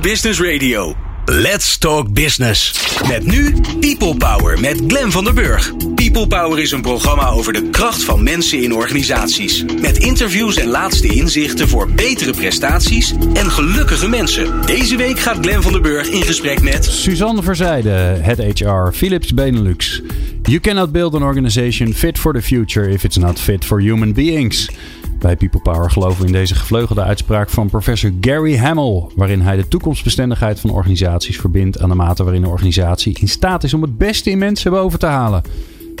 Business Radio. Let's Talk Business. Met nu People Power met Glen van der Burg. People Power is een programma over de kracht van mensen in organisaties. Met interviews en laatste inzichten voor betere prestaties en gelukkige mensen. Deze week gaat Glen van der Burg in gesprek met... Suzanne Verzijde, Head HR, Philips Benelux. You cannot build an organization fit for the future if it's not fit for human beings. Bij People Power geloven we in deze gevleugelde uitspraak van professor Gary Hamel, waarin hij de toekomstbestendigheid van organisaties verbindt aan de mate waarin een organisatie in staat is om het beste in mensen boven te halen.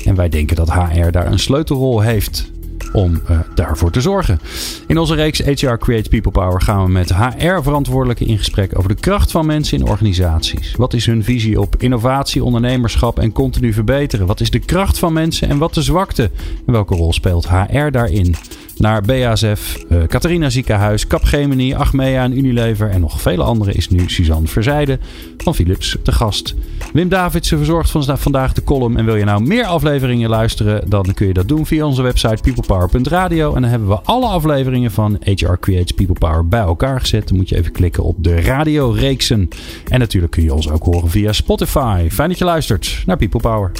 En wij denken dat HR daar een sleutelrol heeft om uh, daarvoor te zorgen. In onze reeks HR Creates People Power gaan we met HR-verantwoordelijken in gesprek over de kracht van mensen in organisaties. Wat is hun visie op innovatie, ondernemerschap en continu verbeteren? Wat is de kracht van mensen en wat de zwakte? En welke rol speelt HR daarin? Naar BASF, uh, Catharina Ziekenhuis, Capgemini, Achmea en Unilever en nog vele andere is nu Suzanne Verzijde van Philips te gast. Wim Davidsen verzorgt van vandaag de column. En wil je nou meer afleveringen luisteren, dan kun je dat doen via onze website peoplepower.radio. En dan hebben we alle afleveringen van HR Creates People Power bij elkaar gezet. Dan moet je even klikken op de radioreeksen. En natuurlijk kun je ons ook horen via Spotify. Fijn dat je luistert naar People Power.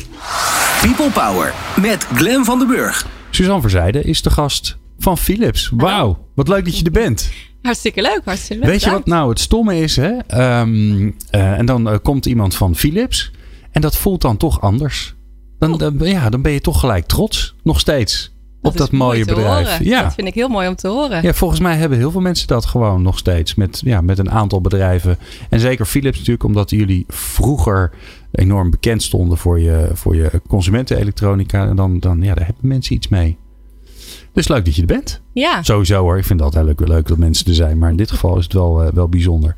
People Power met Glen van den Burg. Suzanne Verzijde is de gast van Philips. Wauw, wat leuk dat je er bent. Hartstikke leuk, hartstikke leuk. Weet je wat nou het stomme is? Hè? Um, uh, en dan uh, komt iemand van Philips. En dat voelt dan toch anders. Dan, dan, ja, dan ben je toch gelijk trots. Nog steeds. Dat op dat mooie bedrijf. Horen. Ja. Dat vind ik heel mooi om te horen. Ja, volgens mij hebben heel veel mensen dat gewoon nog steeds. Met, ja, met een aantal bedrijven. En zeker Philips natuurlijk, omdat jullie vroeger enorm bekend stonden voor je, voor je consumentenelektronica. En dan, dan ja, daar hebben mensen iets mee. Dus leuk dat je er bent. Ja. Sowieso hoor. Ik vind het altijd leuk, leuk dat mensen er zijn. Maar in dit geval is het wel, uh, wel bijzonder.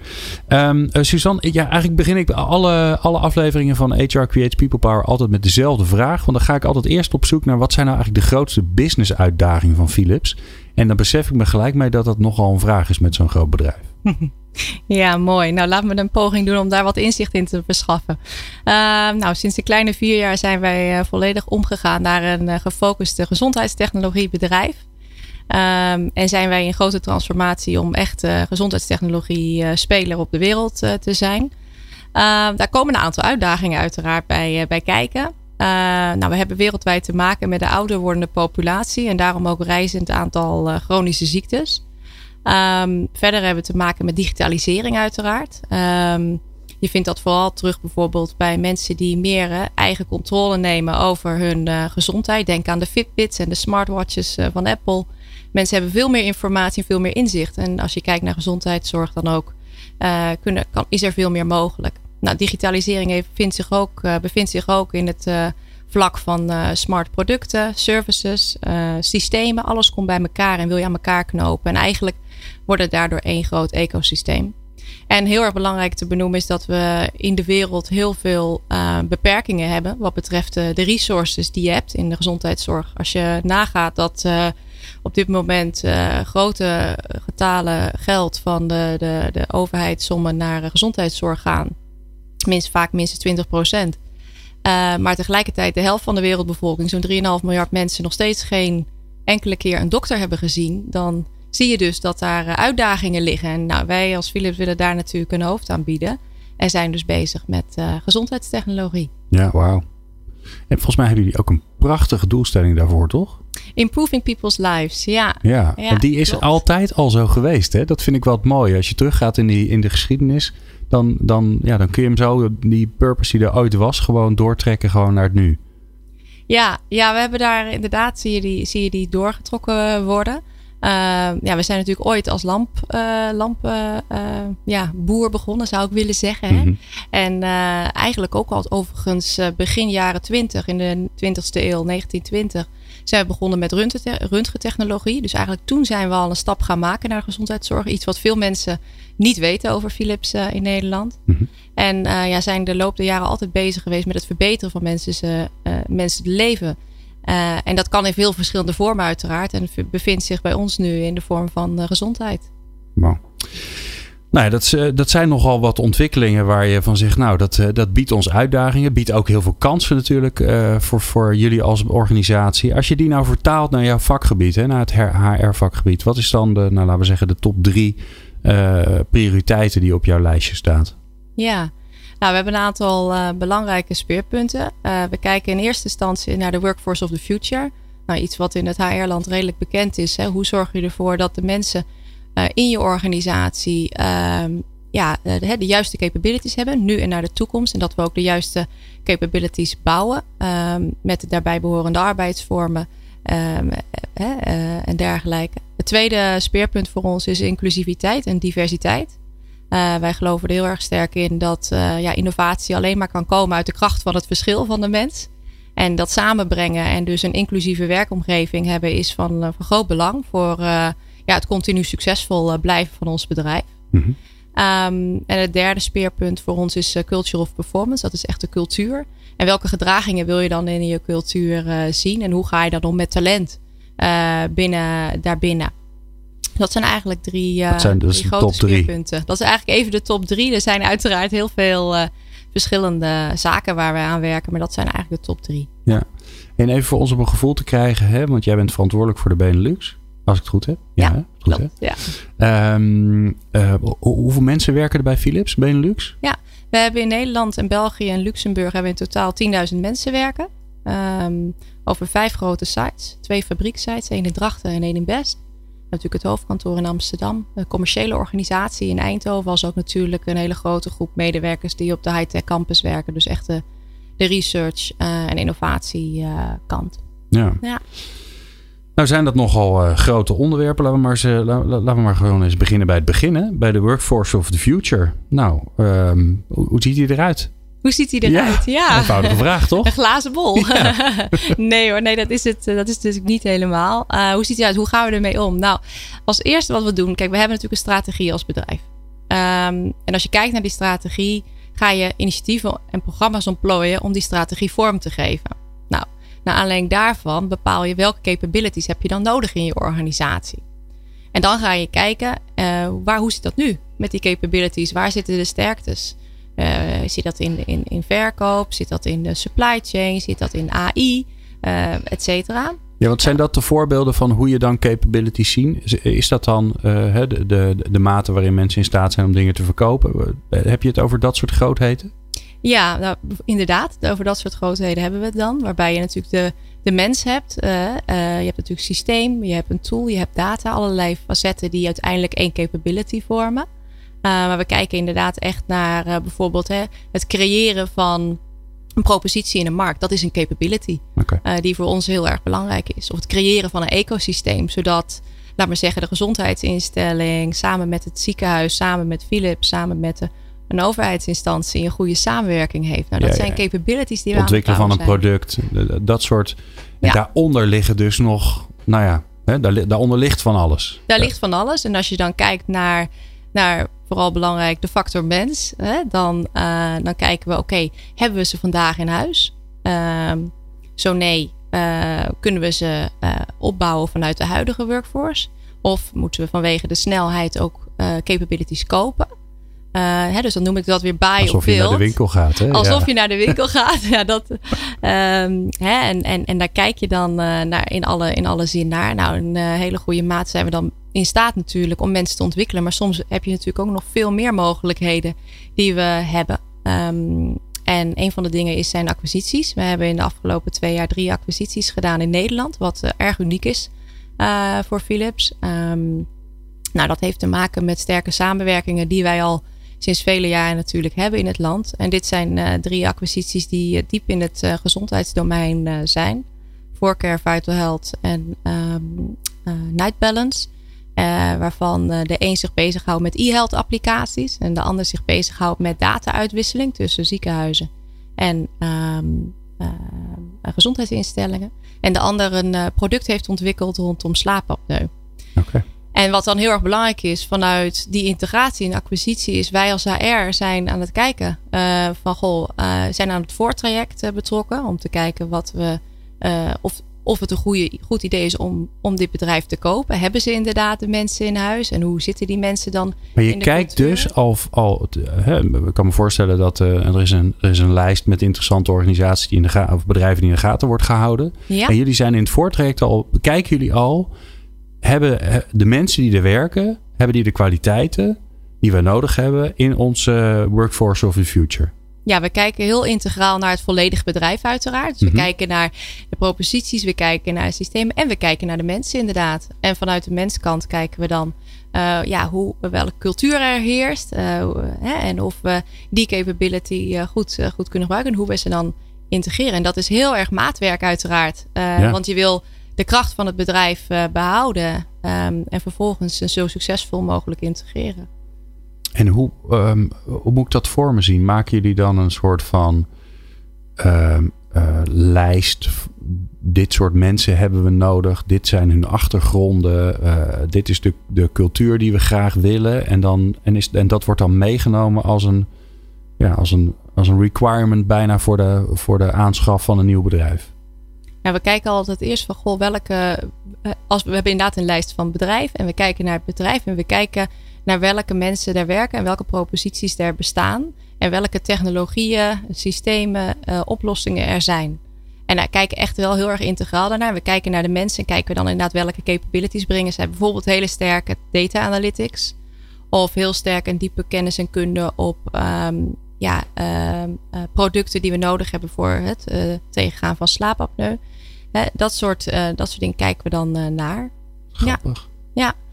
Um, uh, Suzanne, ja, eigenlijk begin ik alle, alle afleveringen van HR Creates People Power altijd met dezelfde vraag. Want dan ga ik altijd eerst op zoek naar wat zijn nou eigenlijk de grootste business uitdagingen van Philips. En dan besef ik me gelijk mee dat dat nogal een vraag is met zo'n groot bedrijf. Ja, mooi. Nou, laten we een poging doen om daar wat inzicht in te verschaffen. Uh, nou, sinds een kleine vier jaar zijn wij uh, volledig omgegaan naar een uh, gefocuste gezondheidstechnologiebedrijf. Um, en zijn wij in grote transformatie om echt gezondheidstechnologie speler op de wereld te zijn. Uh, daar komen een aantal uitdagingen uiteraard bij, bij kijken. Uh, nou, we hebben wereldwijd te maken met de ouder wordende populatie en daarom ook reizend aantal uh, chronische ziektes. Um, verder hebben we te maken met digitalisering uiteraard. Um, je vindt dat vooral terug bijvoorbeeld bij mensen die meer uh, eigen controle nemen over hun uh, gezondheid. Denk aan de Fitbits en de smartwatches uh, van Apple. Mensen hebben veel meer informatie en veel meer inzicht. En als je kijkt naar gezondheidszorg dan ook, kunnen, kan, is er veel meer mogelijk. Nou, digitalisering heeft, zich ook, bevindt zich ook in het vlak van smart producten, services, systemen. Alles komt bij elkaar en wil je aan elkaar knopen. En eigenlijk worden daardoor één groot ecosysteem. En heel erg belangrijk te benoemen is dat we in de wereld heel veel uh, beperkingen hebben wat betreft uh, de resources die je hebt in de gezondheidszorg. Als je nagaat dat uh, op dit moment grote getalen geld van de, de, de overheidssommen naar gezondheidszorg gaan, minst, vaak minstens 20 procent. maar tegelijkertijd de helft van de wereldbevolking, zo'n 3,5 miljard mensen, nog steeds geen enkele keer een dokter hebben gezien, dan zie je dus dat daar eh, uitdagingen liggen. En nou, wij als Philips willen daar natuurlijk een hoofd aan bieden. En zijn dus bezig met uh, gezondheidstechnologie. Ja, wauw. En volgens mij hebben jullie ook een prachtige doelstelling daarvoor, toch? Improving people's lives, ja. Ja, ja en die is klopt. altijd al zo geweest. Hè? Dat vind ik wel het mooie. Als je teruggaat in, die, in de geschiedenis, dan, dan, ja, dan kun je hem zo, die purpose die er ooit was, gewoon doortrekken gewoon naar het nu. Ja, ja we hebben daar inderdaad, zie je die, zie je die doorgetrokken worden. Uh, ja, we zijn natuurlijk ooit als lamp, uh, lamp uh, ja, boer begonnen, zou ik willen zeggen. Hè? Mm -hmm. En eigenlijk ook al overigens begin jaren 20, in de 20ste eeuw, 1920, zijn we begonnen met röntgentechnologie. Dus eigenlijk toen zijn we al een stap gaan maken naar gezondheidszorg. Iets wat veel mensen niet weten over Philips in Nederland. Mm -hmm. En ja, zijn de loop der jaren altijd bezig geweest met het verbeteren van mensen, mensen leven. Uh, en dat kan in veel verschillende vormen uiteraard. En bevindt zich bij ons nu in de vorm van uh, gezondheid. Wow. Nou ja, dat, dat zijn nogal wat ontwikkelingen waar je van zegt, nou, dat, dat biedt ons uitdagingen. Biedt ook heel veel kansen natuurlijk uh, voor, voor jullie als organisatie. Als je die nou vertaalt naar jouw vakgebied, hè, naar het HR-vakgebied. Wat is dan de, nou laten we zeggen, de top drie prioriteiten die op jouw lijstje staat? Ja, nou, we hebben een aantal uh, belangrijke speerpunten. Uh, we kijken in eerste instantie naar de workforce of the future. Nou, iets wat in het HR-land redelijk bekend is. Hè. Hoe zorg je ervoor dat de mensen uh, in je organisatie ehm, ja, de, de, juiste capabilities hebben, nu en naar de toekomst. En dat we ook de juiste capabilities bouwen um, met de daarbij behorende arbeidsvormen um, en dergelijke. Het tweede speerpunt voor ons is inclusiviteit en diversiteit. Uh, wij geloven er heel erg sterk in dat uh, ja, innovatie alleen maar kan komen uit de kracht van het verschil van de mens. En dat samenbrengen en dus een inclusieve werkomgeving hebben is van, uh, van groot belang voor ja, het continu succesvol blijven van ons bedrijf. Mm -hmm. um, en het derde speerpunt voor ons is culture of performance. Dat is echt de cultuur. En welke gedragingen wil je dan in je cultuur zien? En hoe ga je dan om met talent binnen, daarbinnen? Dat zijn eigenlijk drie, uh, zijn dus drie grote speerpunten. Dat is eigenlijk even de top drie. Er zijn uiteraard heel veel uh, verschillende zaken waar we aan werken. Maar dat zijn eigenlijk de top drie. Ja. En even voor ons op een gevoel te krijgen. Hè, want jij bent verantwoordelijk voor de Benelux. Als ik het goed heb. Ja, ja goed, klopt, ja. Um, uh, hoeveel mensen werken er bij Philips, Benelux? Ja, we hebben in Nederland en België en Luxemburg hebben in totaal 10.000 mensen werken. Um, over vijf grote sites. Twee fabrieksites, één in Drachten en één in Best natuurlijk het hoofdkantoor in Amsterdam. Een commerciële organisatie in Eindhoven. Als ook natuurlijk een hele grote groep medewerkers die op de high-tech campus werken. Dus echt de, de research uh, en innovatiekant. Uh, ja. ja. Nou zijn dat nogal uh, grote onderwerpen. Laten we, maar eens, laten we maar gewoon eens beginnen bij het beginnen. Bij de workforce of the future. Nou, um, hoe, hoe ziet hij eruit? Hoe ziet hij eruit? Ja, ja. eenvoudige vraag toch? Een glazen bol. nee hoor, nee, dat is het. Dat is dus niet helemaal. Uh, hoe ziet hij eruit? Hoe gaan we ermee om? Nou, als eerste wat we doen. Kijk, we hebben natuurlijk een strategie als bedrijf. Um, en als je kijkt naar die strategie, ga je initiatieven en programma's ontplooien om die strategie vorm te geven. Nou, naar aanleiding daarvan bepaal je welke capabilities heb je dan nodig in je organisatie. En dan ga je kijken, uh, waar, hoe zit dat nu met die capabilities? Waar zitten de sterktes? Uh, zit dat in, in, in verkoop? Zit dat in de supply chain? Zit dat in AI? Uh, eh, et cetera. Ja, wat zijn dat de voorbeelden van hoe je dan capabilities ziet? Is dat dan uh, de, de, de mate waarin mensen in staat zijn om dingen te verkopen? Heb je het over dat soort grootheden? Ja, nou, inderdaad. Over dat soort grootheden hebben we het dan. Waarbij je natuurlijk de, de mens hebt. Uh, uh, je hebt natuurlijk systeem, je hebt een tool, je hebt data. Allerlei facetten die uiteindelijk één capability vormen. Uh, maar we kijken inderdaad echt naar uh, bijvoorbeeld hè, het creëren van een propositie in een markt. Dat is een capability okay. uh, die voor ons heel erg belangrijk is. Of het creëren van een ecosysteem, zodat, laat maar zeggen, de gezondheidsinstelling samen met het ziekenhuis, samen met Philips, samen met de, een overheidsinstantie een goede samenwerking heeft. Nou, dat ja, zijn ja. capabilities die we Ontwikkelen van een product, dat soort. En daaronder liggen dus nog, nou ja, hè, daar, daaronder ligt van alles. Daar ligt van alles. En als je dan kijkt naar naar vooral belangrijk de factor mens. Hè, dan, uh, dan kijken we, oké, okay, hebben we ze vandaag in huis? Uh, zo nee, uh, kunnen we ze uh, opbouwen vanuit de huidige workforce? Of moeten we vanwege de snelheid ook capabilities kopen? Hè, dus dan noem ik dat weer buy Alsof je naar de winkel gaat. Hè? Alsof ja. je naar de winkel gaat. Ja, dat, um, hè, en, en, en daar kijk je dan naar in, alle, in alle zin naar. Nou, een hele goede maat zijn we dan in staat natuurlijk om mensen te ontwikkelen. Maar soms heb je natuurlijk ook nog veel meer mogelijkheden die we hebben. Um, en een van de dingen is zijn acquisities. We hebben in de afgelopen twee jaar drie acquisities gedaan in Nederland, wat uh, erg uniek is uh, voor Philips. Um, nou, dat heeft te maken met sterke samenwerkingen die wij al sinds vele jaren natuurlijk hebben in het land. En dit zijn uh, drie acquisities die diep in het gezondheidsdomein zijn. Voorcare, Vital Health en um, Night Balance. Uh, waarvan uh, de een zich bezighoudt met e-health applicaties en de ander zich bezighoudt met data-uitwisseling tussen ziekenhuizen en um, uh, gezondheidsinstellingen. En de ander een product heeft ontwikkeld rondom slaapapneu. Okay. En wat dan heel erg belangrijk is vanuit die integratie en acquisitie is wij als HR zijn aan het kijken van goh, zijn aan het voortraject betrokken om te kijken wat we of of het een goede, goed idee is om, om dit bedrijf te kopen. Hebben ze inderdaad de mensen in huis? En hoe zitten die mensen dan? Maar je kijkt dus al. al hè, ik kan me voorstellen dat uh, er, is een, er is een lijst met interessante organisaties die in de of bedrijven die in de gaten wordt gehouden. Ja. En jullie zijn in het voortraject al. Kijken jullie al? Hebben de mensen die er werken, hebben die de kwaliteiten die we nodig hebben in onze workforce of the future? Ja, we kijken heel integraal naar het volledige bedrijf uiteraard. Dus we Mhm. kijken naar de proposities, we kijken naar het systeem en we kijken naar de mensen inderdaad. En vanuit de menskant kijken we dan eh, ja, hoe, welke cultuur er heerst. eh, hè, en of we die capability eh, goed, goed kunnen gebruiken. En hoe we ze dan integreren. En dat is heel erg maatwerk uiteraard. Ja. Want je wil de kracht van het bedrijf eh, behouden. ehm, en vervolgens zo succesvol mogelijk integreren. En hoe, ehm, hoe moet ik dat voor me zien? Maken jullie dan een soort van ehm, eh, lijst? Dit soort mensen hebben we nodig. Dit zijn hun achtergronden. eh, dit is de, de cultuur die we graag willen. En, dan, en, is, en dat wordt dan meegenomen als een, ja, als een, als een requirement bijna voor de, voor de aanschaf van een nieuw bedrijf. Ja, we kijken altijd eerst van goh, welke. eh, Als we hebben inderdaad een lijst van bedrijven en we kijken naar het bedrijf en we kijken naar welke mensen daar werken en welke proposities er bestaan en welke technologieën, systemen, eh, oplossingen er zijn. En wij kijken echt wel heel erg integraal daarnaar. We kijken naar de mensen en kijken we dan inderdaad welke capabilities brengen zij. Bijvoorbeeld hele sterke data analytics of heel sterk en diepe kennis en kunde op ehm, ja, ehm, eh, producten die we nodig hebben voor het eh, tegengaan van slaapapneu. Dat, soort, dat soort dingen kijken we dan naar. Ja.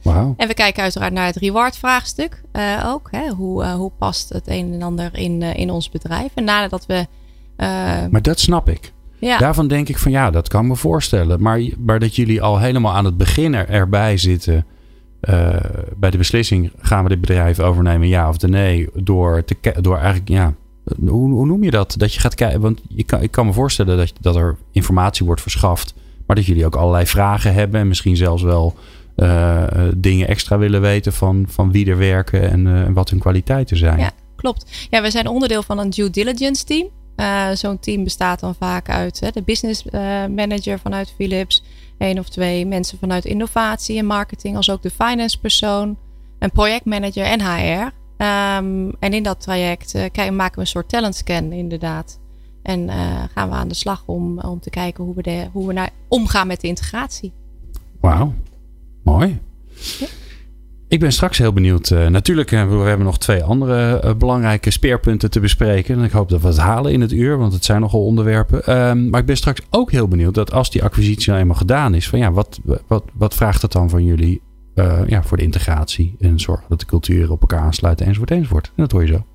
Wauw. En we kijken uiteraard naar het reward vraagstuk eh, ook. Hè. Hoe, eh, hoe past het een en ander in, eh, in ons bedrijf? En nadat we... Maar dat snap ik. ja, Daarvan denk ik van ja, dat kan me voorstellen. Maar, maar dat jullie al helemaal aan het begin er, erbij zitten. bij de beslissing: gaan we dit bedrijf overnemen, ja of nee? Door, te, door eigenlijk, ja. Hoe, hoe noem je dat? Dat je gaat kijken. Want je kan, ik kan me voorstellen dat, dat er informatie wordt verschaft. Maar dat jullie ook allerlei vragen hebben. En misschien zelfs wel dingen extra willen weten van, van wie er werken en, eh, en wat hun kwaliteiten zijn. Ja, klopt. Ja, we zijn onderdeel van een due diligence team. Eh, Zo'n team bestaat dan vaak uit hè, de business eh, manager vanuit Philips, één of twee mensen vanuit innovatie en marketing, als ook de finance persoon, een projectmanager en HR. Ehm, en in dat traject eh, kijk- maken we een soort talent scan inderdaad. En eh, gaan we aan de slag om, om te kijken hoe we, de, hoe we naar, omgaan met de integratie. Wauw, mooi. Ik ben straks heel benieuwd. eh, natuurlijk, eh, we hebben nog twee andere eh, belangrijke speerpunten te bespreken. En ik hoop dat we het halen in het uur, want het zijn nogal onderwerpen. Ehm, maar ik ben straks ook heel benieuwd dat als die acquisitie nou eenmaal gedaan is, van ja, wat, wat, wat vraagt het dan van jullie eh, ja, voor de integratie en zorgen dat de culturen op elkaar aansluiten enzovoort enzovoort. En dat hoor je zo.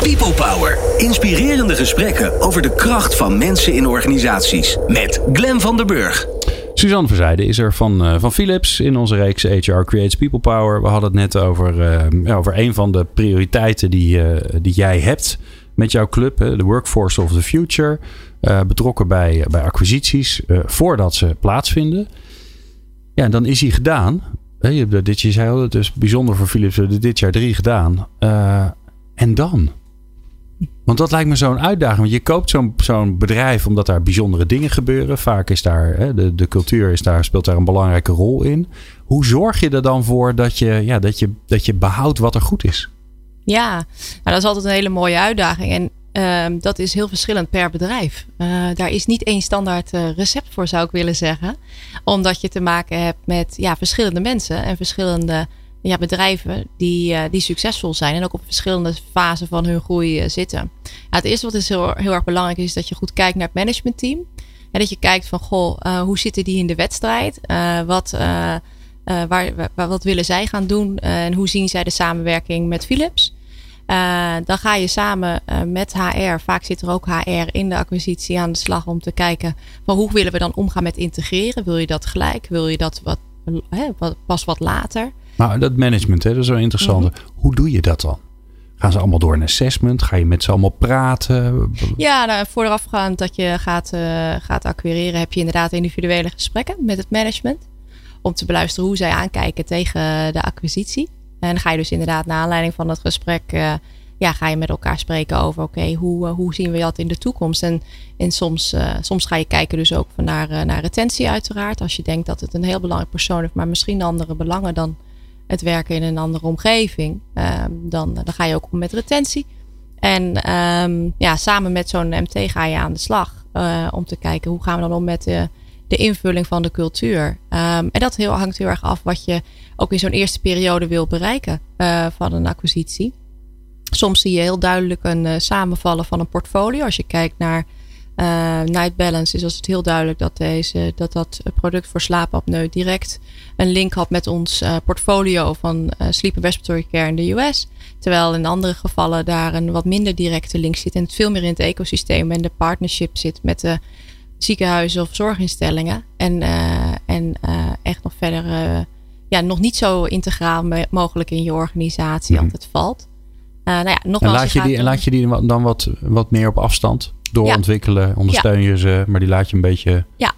People Power. Inspirerende gesprekken over de kracht van mensen in organisaties. Met Glen van der Burg. Suzanne Verzijde is er van, eh, van Philips in onze reeks HR Creates People Power. We hadden het net over, eh, over een van de prioriteiten die, eh, die jij hebt met jouw club, de Workforce of the Future. Betrokken bij, bij acquisities voordat ze plaatsvinden. Ja, en dan is hij gedaan. Je, hebt dit, je zei al, het is bijzonder voor Philips, dit jaar drie gedaan. En dan? Want dat lijkt me zo'n uitdaging. Want je koopt zo'n zo'n bedrijf omdat daar bijzondere dingen gebeuren. Vaak is daar, hè, de, de cultuur is daar, speelt daar een belangrijke rol in. Hoe zorg je er dan voor dat je, ja, dat je, dat je behoudt wat er goed is? Ja, nou, dat is altijd een hele mooie uitdaging. En ehm, dat is heel verschillend per bedrijf. Eh, daar is niet één standaard eh, recept voor, zou ik willen zeggen. Omdat je te maken hebt met ja, verschillende mensen en verschillende ja, bedrijven die, eh, die succesvol zijn. En ook op verschillende fasen van hun groei eh, zitten. Ja, het eerste wat is heel, heel erg belangrijk is dat je goed kijkt naar het managementteam. En dat je kijkt van, goh, eh, hoe zitten die in de wedstrijd? Wat, waar, waar, wat willen zij gaan doen? En hoe zien zij de samenwerking met Philips? Dan ga je samen met HR, vaak zit er ook HR in de acquisitie aan de slag om te kijken van hoe willen we dan omgaan met integreren? Wil je dat gelijk? Wil je dat wat, hè, wat pas wat later? Maar dat management, hè, dat is wel interessant. Mm -hmm. Hoe doe je dat dan? Gaan ze allemaal door een assessment? Ga je met ze allemaal praten? Ja, nou, voorafgaand dat je gaat, uh, gaat acquireren, heb je inderdaad individuele gesprekken met het management. Om te beluisteren hoe zij aankijken tegen de acquisitie. En dan ga je dus inderdaad naar aanleiding van dat gesprek, uh, ja, ga je met elkaar spreken over, oké, okay, hoe, uh, hoe zien we dat in de toekomst? En, en soms, soms ga je kijken dus ook naar, naar retentie uiteraard. Als je denkt dat het een heel belangrijk persoon heeft, maar misschien andere belangen dan het werken in een andere omgeving. Um, dan, dan ga je ook om met retentie. En um, ja, samen met zo'n MT ga je aan de slag om te kijken hoe gaan we dan om met de, de invulling van de cultuur. Ehm, en dat heel, hangt heel erg af wat je ook in zo'n eerste periode wil bereiken uh, van een acquisitie. Soms zie je heel duidelijk een uh, samenvallen van een portfolio. Als je kijkt naar uh, Night Balance, is het heel duidelijk dat, deze, dat dat product voor slaapapneu direct een link had met ons portfolio van Sleep and Respiratory Care in de US. Terwijl in andere gevallen daar een wat minder directe link zit en het veel meer in het ecosysteem en de partnership zit met de ziekenhuizen of zorginstellingen. En, en echt nog verder, ja, nog niet zo integraal mogelijk in je organisatie mm. altijd valt. nou ja, nogmaals, en laat je, die, en laat je die dan wat, wat meer op afstand doorontwikkelen, ja. ondersteun je ze, maar die laat je een beetje. Ja,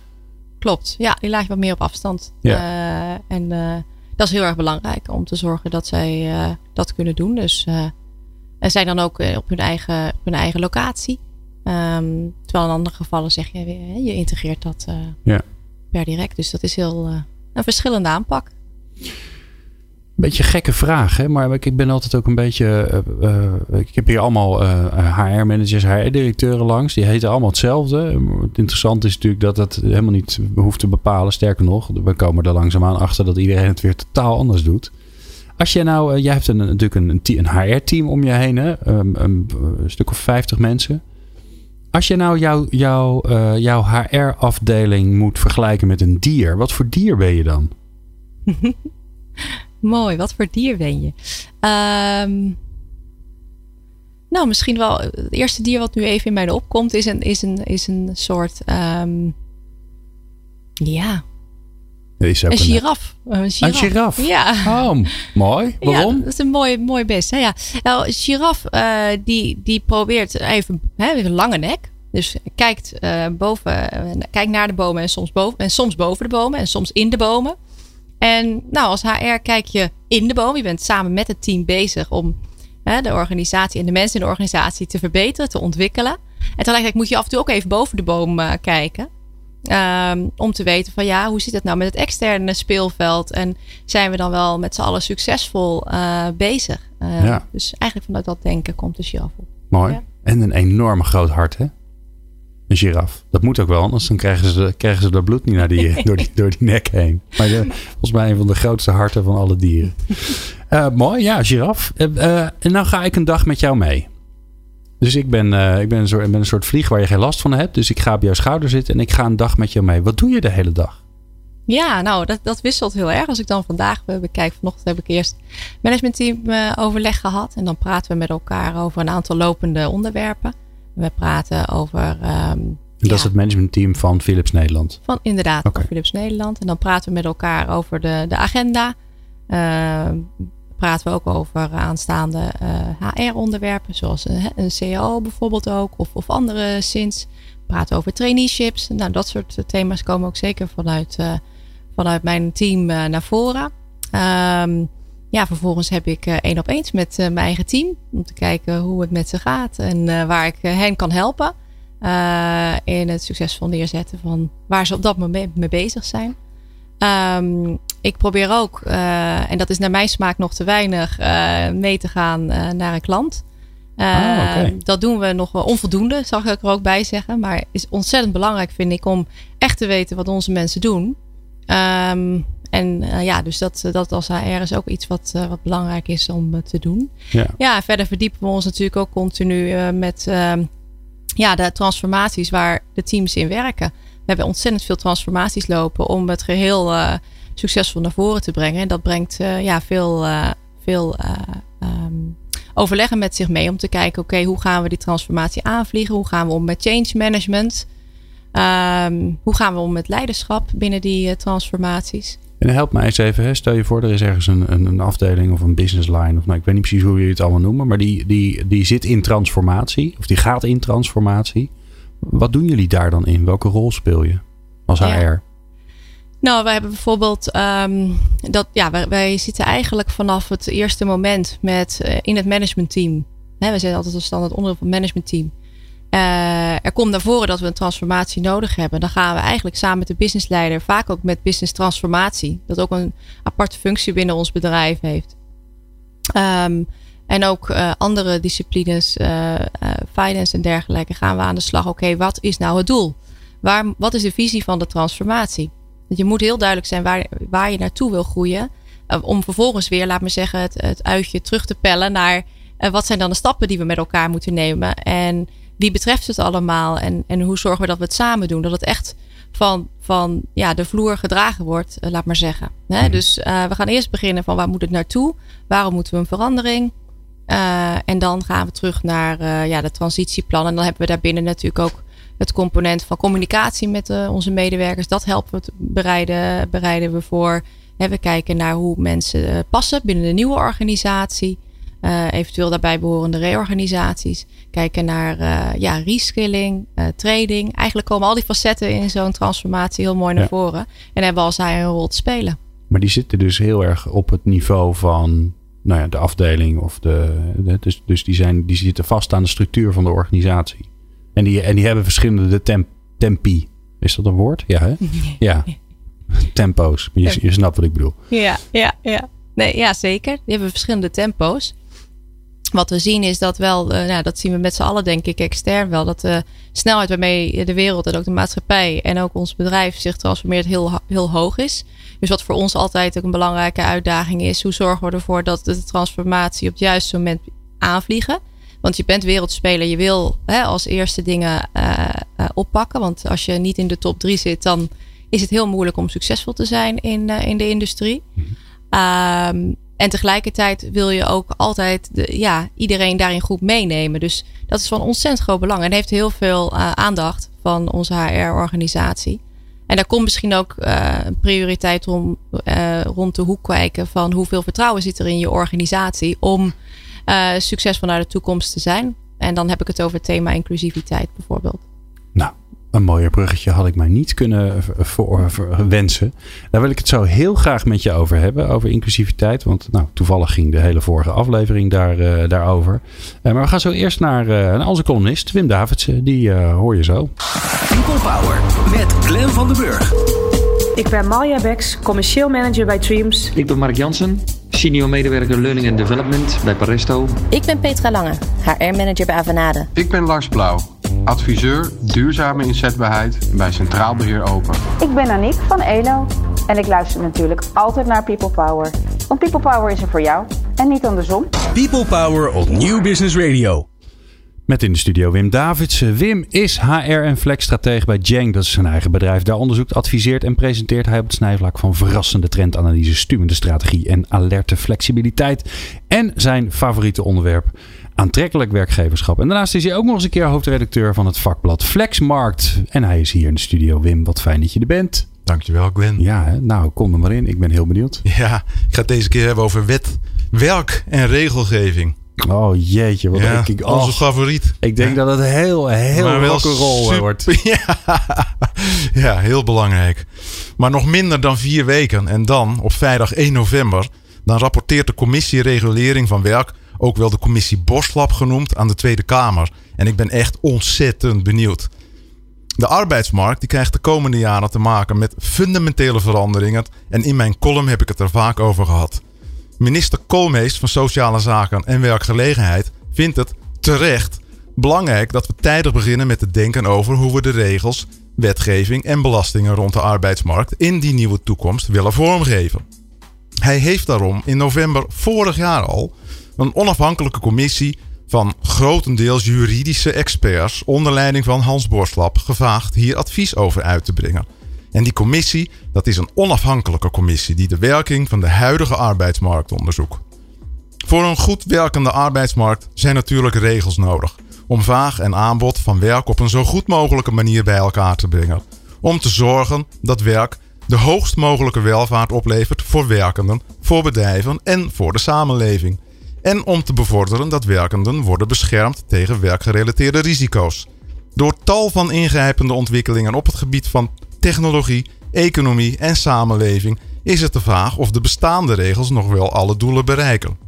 klopt. Ja, die laat je wat meer op afstand. Ja. en dat is heel erg belangrijk om te zorgen dat zij dat kunnen doen. Dus en zij dan ook op hun eigen, op hun eigen locatie. Um, terwijl in andere gevallen zeg je weer, je integreert dat ja. per direct. Dus dat is heel een verschillende aanpak. Beetje gekke vraag, hè? maar ik ben altijd ook een beetje. Uh, ik heb hier allemaal HR-managers, HR-directeuren langs. Die heten allemaal hetzelfde. Het interessante is natuurlijk dat dat helemaal niet hoeft te bepalen. Sterker nog, we komen er langzaamaan achter dat iedereen het weer totaal anders doet. Als jij nou, jij hebt natuurlijk een, een HR-team om je heen, hè? Een, stuk of 50 mensen. Als je nou jouw jou, jouw HR-afdeling moet vergelijken met een dier, wat voor dier ben je dan? Mooi, wat voor dier ben je? Um, nou, misschien wel. Het eerste dier wat nu even in mij opkomt is een, is een, is een soort. Um, ja. Een giraf. Een giraf. Een giraf. Ja. Oh, mooi. Waarom? Ja, dat is een mooi, mooi best. Hè? Ja. Nou, een giraf uh, die, die probeert even hè, een lange nek. Dus kijkt uh, boven, kijkt naar de bomen en soms, boven, en soms boven de bomen en soms in de bomen. En nou, als HR kijk je in de boom. Je bent samen met het team bezig om hè, de organisatie en de mensen in de organisatie te verbeteren, te ontwikkelen. En tegelijkertijd moet je af en toe ook even boven de boom uh, kijken. Um, om te weten van ja, hoe zit het nou met het externe speelveld? En zijn we dan wel met z'n allen succesvol uh, bezig? Uh, ja. Dus eigenlijk vanuit dat denken komt de giraf op. Mooi. Ja. En een enorm groot hart, hè? Een giraf. Dat moet ook wel, anders dan krijgen ze, krijgen ze dat bloed niet naar die, door, die, door die nek heen. Maar de, volgens mij een van de grootste harten van alle dieren. Uh, mooi, ja, giraf. Uh, en nou ga ik een dag met jou mee. Dus ik ben, ik, ben een soort, ben een soort vlieg waar je geen last van hebt. Dus ik ga op jouw schouder zitten en ik ga een dag met jou mee. Wat doe je de hele dag? Ja, nou, dat, dat wisselt heel erg. Als ik dan vandaag bekijk, vanochtend heb ik eerst managementteam overleg gehad. En dan praten we met elkaar over een aantal lopende onderwerpen. We praten over. Um, dat ja, is het managementteam van Philips Nederland. Van, inderdaad, okay. van Philips Nederland. En dan praten we met elkaar over de, de agenda. Uh, praten we ook over aanstaande uh, HR-onderwerpen, zoals een, een CAO bijvoorbeeld ook, of, of andere sinds. We praten over traineeships. Nou, dat soort thema's komen ook zeker vanuit, uh, vanuit mijn team naar voren. Um, ja, vervolgens heb ik uh, één op één met uh, mijn eigen team. Om te kijken hoe het met ze gaat. En uh, waar ik hen kan helpen. in het succesvol neerzetten van waar ze op dat moment mee bezig zijn. Um, ik probeer ook, en dat is naar mijn smaak nog te weinig, mee te gaan naar een klant. Ah, okay. Dat doen we nog wel onvoldoende, zal ik er ook bij zeggen. Maar is ontzettend belangrijk, vind ik, om echt te weten wat onze mensen doen. Um, en uh, ja, dus dat, dat als HR is ook iets wat, uh, wat belangrijk is om uh, te doen. Ja. ja, verder verdiepen we ons natuurlijk ook continu met ehm, ja, de transformaties waar de teams in werken. We hebben ontzettend veel transformaties lopen om het geheel succesvol naar voren te brengen. En dat brengt ja, veel, veel um, overleggen met zich mee om te kijken, oké, okay, hoe gaan we die transformatie aanvliegen? Hoe gaan we om met change management? Um, hoe gaan we om met leiderschap binnen die transformaties? En help mij eens even. Hè. Stel je voor, er is ergens een, een, een, afdeling of een business line. Of nou, ik weet niet precies hoe je het allemaal noemen. Maar die, die, die zit in transformatie. Of die gaat in transformatie. Wat doen jullie daar dan in? Welke rol speel je als HR? Ja. Nou, wij hebben bijvoorbeeld um, dat ja, wij, wij, zitten eigenlijk vanaf het eerste moment met uh, in het managementteam. We zijn altijd een standaard onderdeel van het managementteam. Uh, er komt naar voren dat we een transformatie nodig hebben. Dan gaan we eigenlijk samen met de businessleider, vaak ook met business transformatie, dat ook een aparte functie binnen ons bedrijf heeft. Um, en ook uh, andere disciplines, uh, finance en dergelijke, gaan we aan de slag. Oké, wat is nou het doel? waar, wat is de visie van de transformatie? Want je moet heel duidelijk zijn waar, waar je naartoe wil groeien. Om vervolgens weer, laat me zeggen, het, het uitje terug te pellen naar wat zijn dan de stappen die we met elkaar moeten nemen. En wie betreft het allemaal? En, en hoe zorgen we dat we het samen doen? Dat het echt van, van ja, de vloer gedragen wordt, uh, laat maar zeggen. Hè? Mm. Dus we gaan eerst beginnen van waar moet het naartoe? Waarom moeten we een verandering? en dan gaan we terug naar ja, de transitieplan. En dan hebben we daarbinnen natuurlijk ook het component van communicatie met onze medewerkers. Dat helpen we bereiden, bereiden we voor. we kijken naar hoe mensen passen binnen de nieuwe organisatie. Uh, eventueel daarbij behorende reorganisaties. Kijken naar ja, reskilling, trading. Eigenlijk komen al die facetten in zo'n transformatie heel mooi naar ja. voren. En hebben als hij een rol te spelen. Maar die zitten dus heel erg op het niveau van nou ja, de afdeling. Of de, de dus, dus die, zijn, die zitten vast aan de structuur van de organisatie. En die, en die hebben verschillende temp, tempi. Is dat een woord? Ja, hè? Ja. Tempo's. Je, je snapt wat ik bedoel. Ja, ja, ja. Nee, ja, zeker. Die hebben verschillende tempo's. Wat we zien is dat wel, uh, nou, dat zien we met z'n allen denk ik extern wel, dat de snelheid waarmee de wereld en ook de maatschappij en ook ons bedrijf zich transformeert heel, heel hoog is. Dus wat voor ons altijd ook een belangrijke uitdaging is, hoe zorgen we ervoor dat de transformatie op het juiste moment aanvliegen. Want je bent wereldspeler. Je wil hè, als eerste dingen uh, uh, oppakken. Want als je niet in de top drie zit, dan is het heel moeilijk om succesvol te zijn in, in de industrie. -hmm. um, en tegelijkertijd wil je ook altijd ja, iedereen daarin goed meenemen. Dus dat is van ontzettend groot belang. En heeft heel veel aandacht van onze HR-organisatie. En daar komt misschien ook een prioriteit om, rond de hoek kijken van hoeveel vertrouwen zit er in je organisatie om succesvol naar de toekomst te zijn. En dan heb ik het over het thema inclusiviteit bijvoorbeeld. Nou, een mooier bruggetje had ik mij niet kunnen voor, voor, wensen. Daar wil ik het zo heel graag met je over hebben, over inclusiviteit. Want nou, toevallig ging de hele vorige aflevering daar, uh, daarover. Uh, maar we gaan zo eerst naar, uh, naar onze columnist, Wim Davidsen. Die hoor je zo. People Power met Glenn van den Burg. Ik ben Malja Beks, commercieel manager bij Dreams. Ik ben Mark Jansen, senior medewerker Learning and Development bij Paresto. Ik ben Petra Lange, HR-manager bij Avanade. Ik ben Lars Blauw, adviseur duurzame inzetbaarheid bij Centraal Beheer Open. Ik ben Aniek van ELO en ik luister natuurlijk altijd naar People Power. Want People Power is er voor jou en niet andersom. People Power op New Business Radio. Met in de studio Wim Davidsen. Wim is HR en flexstratege bij Jang. Dat is zijn eigen bedrijf. Daar onderzoekt, adviseert en presenteert hij op het snijvlak van verrassende trendanalyse, stuwende strategie en alerte flexibiliteit. En zijn favoriete onderwerp, aantrekkelijk werkgeverschap. En daarnaast is hij ook nog eens een keer hoofdredacteur van het vakblad Flexmarkt. En hij is hier in de studio. Wim, wat fijn dat je er bent. Dankjewel, Gwen. Ja, nou, kom er maar in. Ik ben heel benieuwd. Ja, ik ga het deze keer hebben over wet, werk en regelgeving. Oh jeetje, wat ja, ik, onze favoriet. Ik denk ja. dat het heel, heel rock'n'roll wordt. Ja, ja, heel belangrijk. Maar nog minder dan vier weken. En dan, op vrijdag 1 november, dan rapporteert de commissie Regulering van Werk, ook wel de commissie Boslab genoemd, aan de Tweede Kamer. En ik ben echt ontzettend benieuwd. De arbeidsmarkt die krijgt de komende jaren te maken met fundamentele veranderingen. En in mijn column heb ik het er vaak over gehad. Minister Koolmees van Sociale Zaken en Werkgelegenheid vindt het terecht belangrijk dat we tijdig beginnen met te denken over hoe we de regels, wetgeving en belastingen rond de arbeidsmarkt in die nieuwe toekomst willen vormgeven. Hij heeft daarom in november vorig jaar al een onafhankelijke commissie van grotendeels juridische experts onder leiding van Hans Borslap gevraagd hier advies over uit te brengen. En die commissie, dat is een onafhankelijke commissie die de werking van de huidige arbeidsmarkt onderzoekt. Voor een goed werkende arbeidsmarkt zijn natuurlijk regels nodig om vraag en aanbod van werk op een zo goed mogelijke manier bij elkaar te brengen. Om te zorgen dat werk de hoogst mogelijke welvaart oplevert voor werkenden, voor bedrijven en voor de samenleving. En om te bevorderen dat werkenden worden beschermd tegen werkgerelateerde risico's. Door tal van ingrijpende ontwikkelingen op het gebied van technologie, economie en samenleving is het de vraag of de bestaande regels nog wel alle doelen bereiken.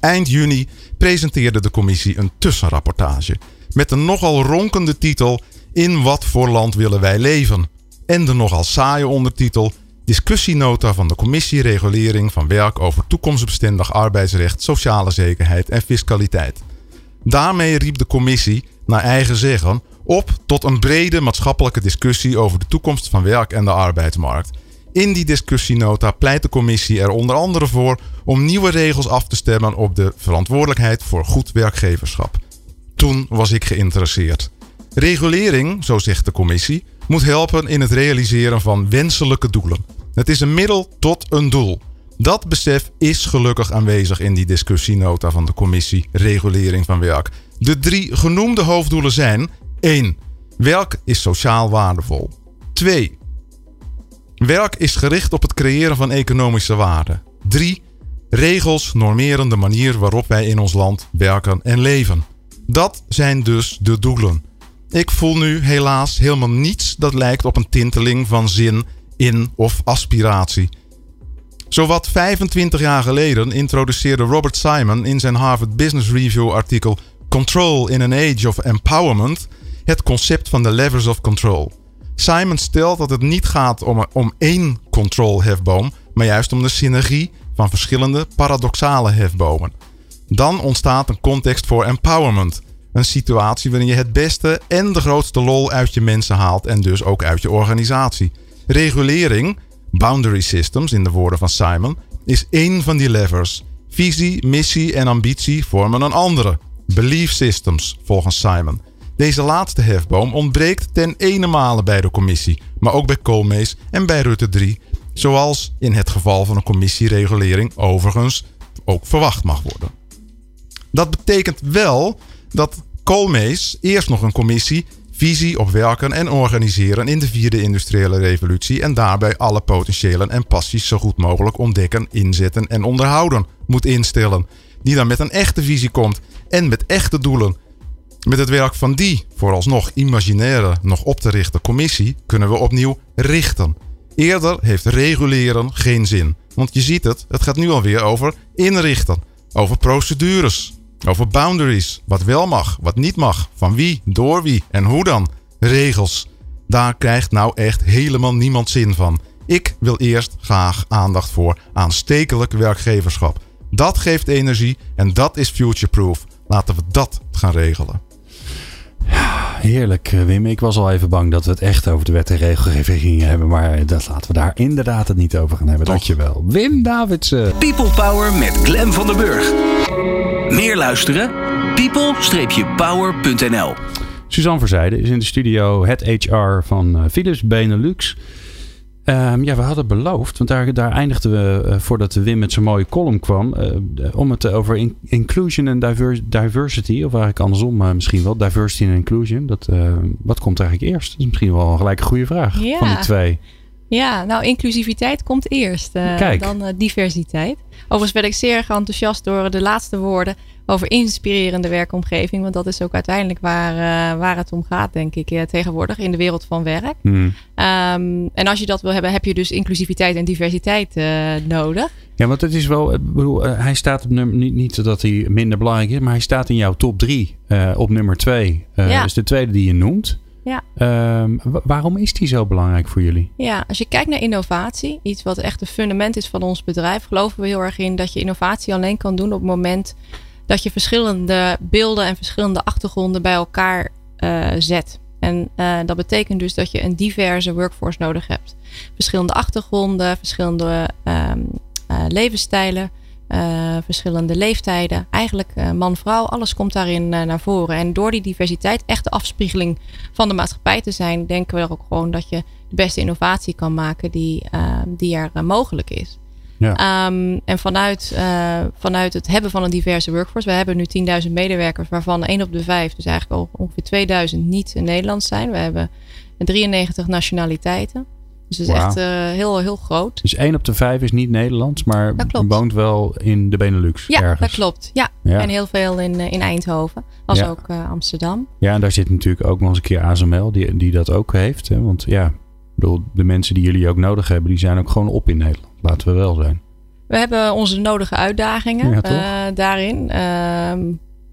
Eind juni presenteerde de commissie een tussenrapportage met een nogal ronkende titel In wat voor land willen wij leven? En de nogal saaie ondertitel Discussienota van de Commissie Regulering van Werk over toekomstbestendig arbeidsrecht, sociale zekerheid en fiscaliteit. Daarmee riep de commissie, naar eigen zeggen, op tot een brede maatschappelijke discussie over de toekomst van werk en de arbeidsmarkt. In die discussienota pleit de commissie er onder andere voor om nieuwe regels af te stemmen op de verantwoordelijkheid voor goed werkgeverschap. Toen was ik geïnteresseerd. Regulering, zo zegt de commissie, moet helpen in het realiseren van wenselijke doelen. Het is een middel tot een doel. Dat besef is gelukkig aanwezig in die discussienota van de commissie Regulering van Werk. De drie genoemde hoofddoelen zijn 1. Werk is sociaal waardevol. 2. Werk is gericht op het creëren van economische waarde. 3. Regels normeren de manier waarop wij in ons land werken en leven. Dat zijn dus de doelen. Ik voel nu helaas helemaal niets dat lijkt op een tinteling van zin, in of aspiratie. Zowat 25 jaar geleden introduceerde Robert Simon in zijn Harvard Business Review artikel Control in an Age of Empowerment het concept van de levers of control. Simon stelt dat het niet gaat om, om één control-hefboom, maar juist om de synergie van verschillende paradoxale hefbomen. Dan ontstaat een context voor empowerment. Een situatie waarin je het beste en de grootste lol uit je mensen haalt en dus ook uit je organisatie. Regulering, boundary systems in de woorden van Simon, is één van die levers. Visie, missie en ambitie vormen een andere. Belief systems, volgens Simon. Deze laatste hefboom ontbreekt ten ene male bij de commissie, maar ook bij Koolmees en bij Rutte 3, zoals in het geval van een commissieregulering overigens ook verwacht mag worden. Dat betekent wel dat Koolmees eerst nog een commissie visie op werken en organiseren in de vierde industriële revolutie en daarbij alle potentiëlen en passies zo goed mogelijk ontdekken, inzetten en onderhouden moet instellen. Die dan met een echte visie komt en met echte doelen. Met het werk van die, vooralsnog imaginaire, nog op te richten commissie, kunnen we opnieuw richten. Eerder heeft reguleren geen zin. Want je ziet het, het gaat nu alweer over inrichten. Over procedures. Over boundaries. Wat wel mag, wat niet mag. Van wie, door wie en hoe dan. Regels. Daar krijgt nou echt helemaal niemand zin van. Ik wil eerst graag aandacht voor aanstekelijk werkgeverschap. Dat geeft energie en dat is futureproof. Laten we dat gaan regelen. Heerlijk, eh, Wim. Ik was al even bang dat we het echt over de wet en regelgeving gingen hebben. Maar dat laten we daar inderdaad het niet over gaan hebben. Toch. Dankjewel. Wim Davidsen. People Power met Glen van den Burg. Meer luisteren? people-power.nl Suzanne Verzijde is in de studio het HR van uh, Philips Benelux. Um, ja, we hadden beloofd, want daar, daar eindigden we uh, voordat Wim met zijn mooie column kwam, uh, om het over in, inclusion en divers, diversity, of eigenlijk andersom uh, misschien wel, diversity en inclusion. Dat, wat komt eigenlijk eerst? Dat is misschien wel gelijk een goede vraag ja. van de twee. Ja, nou inclusiviteit komt eerst, dan diversiteit. Overigens werd ik zeer enthousiast door de laatste woorden over inspirerende werkomgeving. Want dat is ook uiteindelijk waar, uh, waar het om gaat, denk ik, tegenwoordig in de wereld van werk. Hmm. Um, en als je dat wil hebben, heb je dus inclusiviteit en diversiteit nodig. Ja, want het is wel, ik bedoel, hij staat op nummer, niet, niet dat hij minder belangrijk is, maar hij staat in jouw top drie op nummer twee. Ja. Dus de tweede die je noemt. Ja. Um, waarom is die zo belangrijk voor jullie? Ja, als je kijkt naar innovatie, iets wat echt een fundament is van ons bedrijf, geloven we heel erg in dat je innovatie alleen kan doen op het moment dat je verschillende beelden en verschillende achtergronden bij elkaar uh, zet. En uh, dat betekent dus dat je een diverse workforce nodig hebt. Verschillende achtergronden, verschillende um, uh, levensstijlen, verschillende leeftijden. Eigenlijk man-vrouw, alles komt daarin naar voren. En door die diversiteit echt de afspiegeling van de maatschappij te zijn, denken we er ook gewoon dat je de beste innovatie kan maken die, die er mogelijk is. Ja. Um, en vanuit, vanuit het hebben van een diverse workforce. We hebben nu 10.000 medewerkers, waarvan 1 op de 5, dus eigenlijk al ongeveer 2000 niet in Nederland zijn. We hebben 93 nationaliteiten. Dus het is wow. echt uh, heel, heel groot. Dus 1 op de 5 is niet Nederlands, maar woont wel in de Benelux. Ja, ergens. dat klopt. Ja. ja. En heel veel in, in Eindhoven, als ja. ook uh, Amsterdam. Ja, en daar zit natuurlijk ook nog eens een keer ASML, die, die dat ook heeft. Hè? Want ja, bedoel, de mensen die jullie ook nodig hebben, die zijn ook gewoon op in Nederland. Laten we wel zijn. We hebben onze nodige uitdagingen ja, uh, daarin.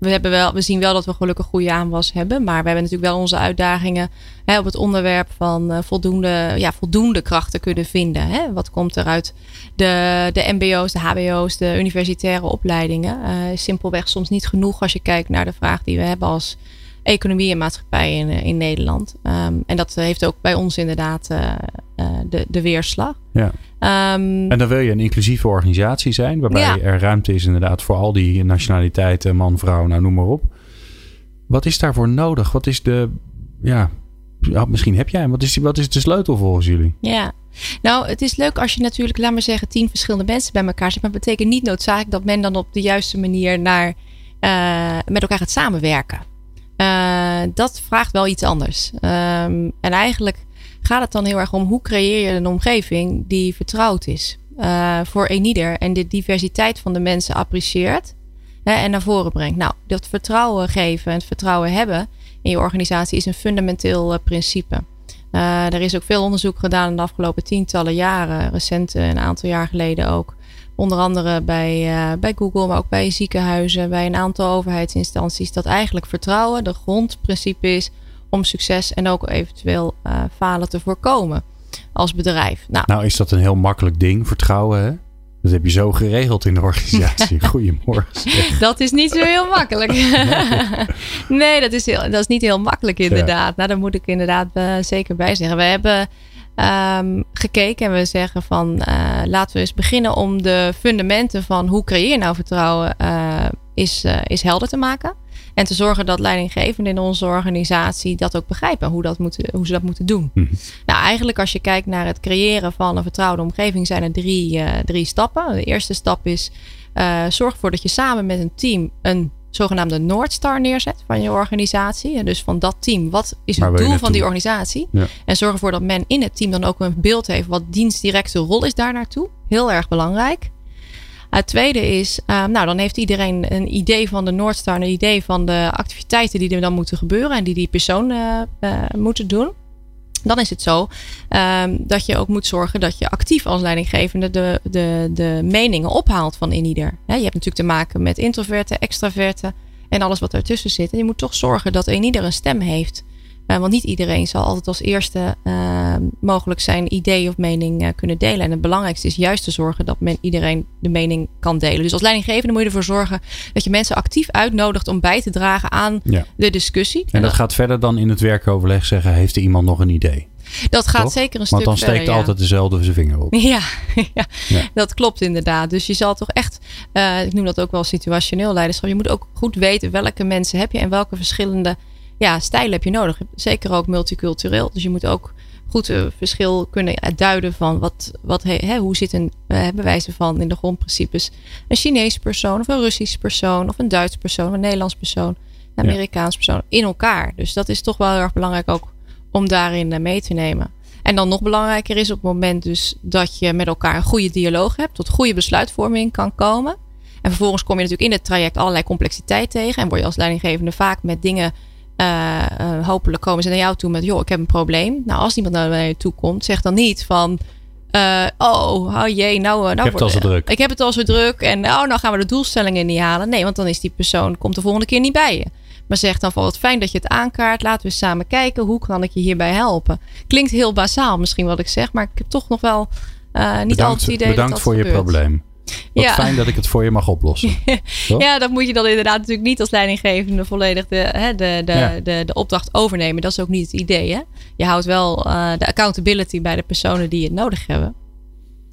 We, hebben wel, we zien wel dat we gelukkig goede aanwas hebben. Maar we hebben natuurlijk wel onze uitdagingen hè, op het onderwerp van uh, voldoende, ja, voldoende krachten kunnen vinden. Hè? Wat komt er uit de, de MBO's, de HBO's, de universitaire opleidingen? Uh, simpelweg soms niet genoeg als je kijkt naar de vraag die we hebben als economie en maatschappij in, in Nederland. Ehm, en dat heeft ook bij ons inderdaad de, de weerslag. Ja. Ehm, en dan wil je een inclusieve organisatie zijn, waarbij er ruimte is inderdaad voor al die nationaliteiten, man, vrouw, nou noem maar op. Wat is daarvoor nodig? Wat is de, ja, misschien heb jij hem. Wat is, wat is de sleutel volgens jullie? Ja, nou, het is leuk als je natuurlijk, laat maar zeggen, tien verschillende mensen bij elkaar zit. Maar het betekent niet noodzakelijk dat men dan op de juiste manier naar, uh, met elkaar gaat samenwerken. Uh, dat vraagt wel iets anders. Um, en eigenlijk gaat het dan heel erg om hoe creëer je een omgeving die vertrouwd is uh, voor eenieder en de diversiteit van de mensen apprecieert hè, en naar voren brengt. Nou, dat vertrouwen geven en het vertrouwen hebben in je organisatie is een fundamenteel uh, principe. Er is ook veel onderzoek gedaan in de afgelopen tientallen jaren, recent een aantal jaar geleden ook. Onder andere bij, uh, bij Google, maar ook bij ziekenhuizen, bij een aantal overheidsinstanties. Dat eigenlijk vertrouwen de grondprincipe is om succes en ook eventueel uh, falen te voorkomen als bedrijf. Nou, nou, is dat een heel makkelijk ding, vertrouwen hè? Dat heb je zo geregeld in de organisatie. Goedemorgen. dat is niet zo heel makkelijk. nee, dat is, heel, dat is niet heel makkelijk inderdaad. Ja. Nou, daar moet ik inderdaad uh, zeker bij zeggen. We hebben um, gekeken en we zeggen van uh, laten we eens beginnen om de fundamenten van hoe creëer je nou vertrouwen uh, is, is helder te maken. En te zorgen dat leidinggevenden in onze organisatie dat ook begrijpen hoe, dat moeten, hoe ze dat moeten doen. Mhm. Nou, eigenlijk als je kijkt naar het creëren van een vertrouwde omgeving, zijn er drie, uh, drie stappen. De eerste stap is uh, zorg ervoor dat je samen met een team een zogenaamde Noordstar neerzet van je organisatie. En dus van dat team, wat is het doel van die organisatie? Ja. En zorg ervoor dat men in het team dan ook een beeld heeft wat dienstdirecte rol is daar naartoe. Heel erg belangrijk. Het tweede is, uh, nou dan heeft iedereen een idee van de Noordstar, een idee van de activiteiten die er dan moeten gebeuren en die die persoon uh, uh, moeten doen. Dan is het zo um, dat je ook moet zorgen dat je actief als leidinggevende de, de, de meningen ophaalt van in ieder. je hebt natuurlijk te maken met introverten, extraverten en alles wat ertussen zit. En je moet toch zorgen dat een ieder een stem heeft. Uh, want niet iedereen zal altijd als eerste uh, mogelijk zijn idee of mening uh, kunnen delen. En het belangrijkste is juist te zorgen dat men iedereen de mening kan delen. Dus als leidinggevende moet je ervoor zorgen dat je mensen actief uitnodigt om bij te dragen aan ja. de discussie. En dat gaat verder dan in het werkoverleg zeggen: heeft er iemand nog een idee? Dat gaat Toch? zeker een Want stuk dan steekt verder, ja. altijd dezelfde zijn vinger op. Ja, ja, Ja. dat klopt inderdaad. Dus je zal toch echt, uh, ik noem dat ook wel situationeel leiderschap. Je moet ook goed weten welke mensen heb je en welke verschillende ja, stijlen heb je nodig. Zeker ook multicultureel. Dus je moet ook goed uh, verschil kunnen duiden van wat, wat he, hoe zit een uh, bewijzen van in de grondprincipes een Chinees persoon of een Russisch persoon of een Duits persoon of een Nederlands persoon, een Amerikaans persoon in elkaar. Dus dat is toch wel heel erg belangrijk ook om daarin mee te nemen. En dan nog belangrijker is op het moment dus dat je met elkaar een goede dialoog hebt, tot goede besluitvorming kan komen. En vervolgens kom je natuurlijk in het traject allerlei complexiteit tegen en word je als leidinggevende vaak met dingen uh, uh, hopelijk komen ze naar jou toe met: joh, ik heb een probleem. Nou, als iemand naar je toe komt, zeg dan niet van. Uh, oh, oh jee, nou, nou ik heb het al zo druk. Ik heb het al zo druk en oh, nou gaan we de doelstellingen niet halen. Nee, want dan is die persoon komt de volgende keer niet bij je. Maar zeg dan van wat fijn dat je het aankaart. Laten we samen kijken hoe kan ik je hierbij helpen. Klinkt heel basaal misschien wat ik zeg, maar ik heb toch nog wel niet bedankt, altijd het idee bedankt dat dat voor je probleem. Wat ja. fijn dat ik het voor je mag oplossen. ja, dat moet je dan inderdaad natuurlijk niet als leidinggevende volledig de, hè, de, de, ja. de, de opdracht overnemen. Dat is ook niet het idee. Hè? Je houdt wel uh, de accountability bij de personen die het nodig hebben.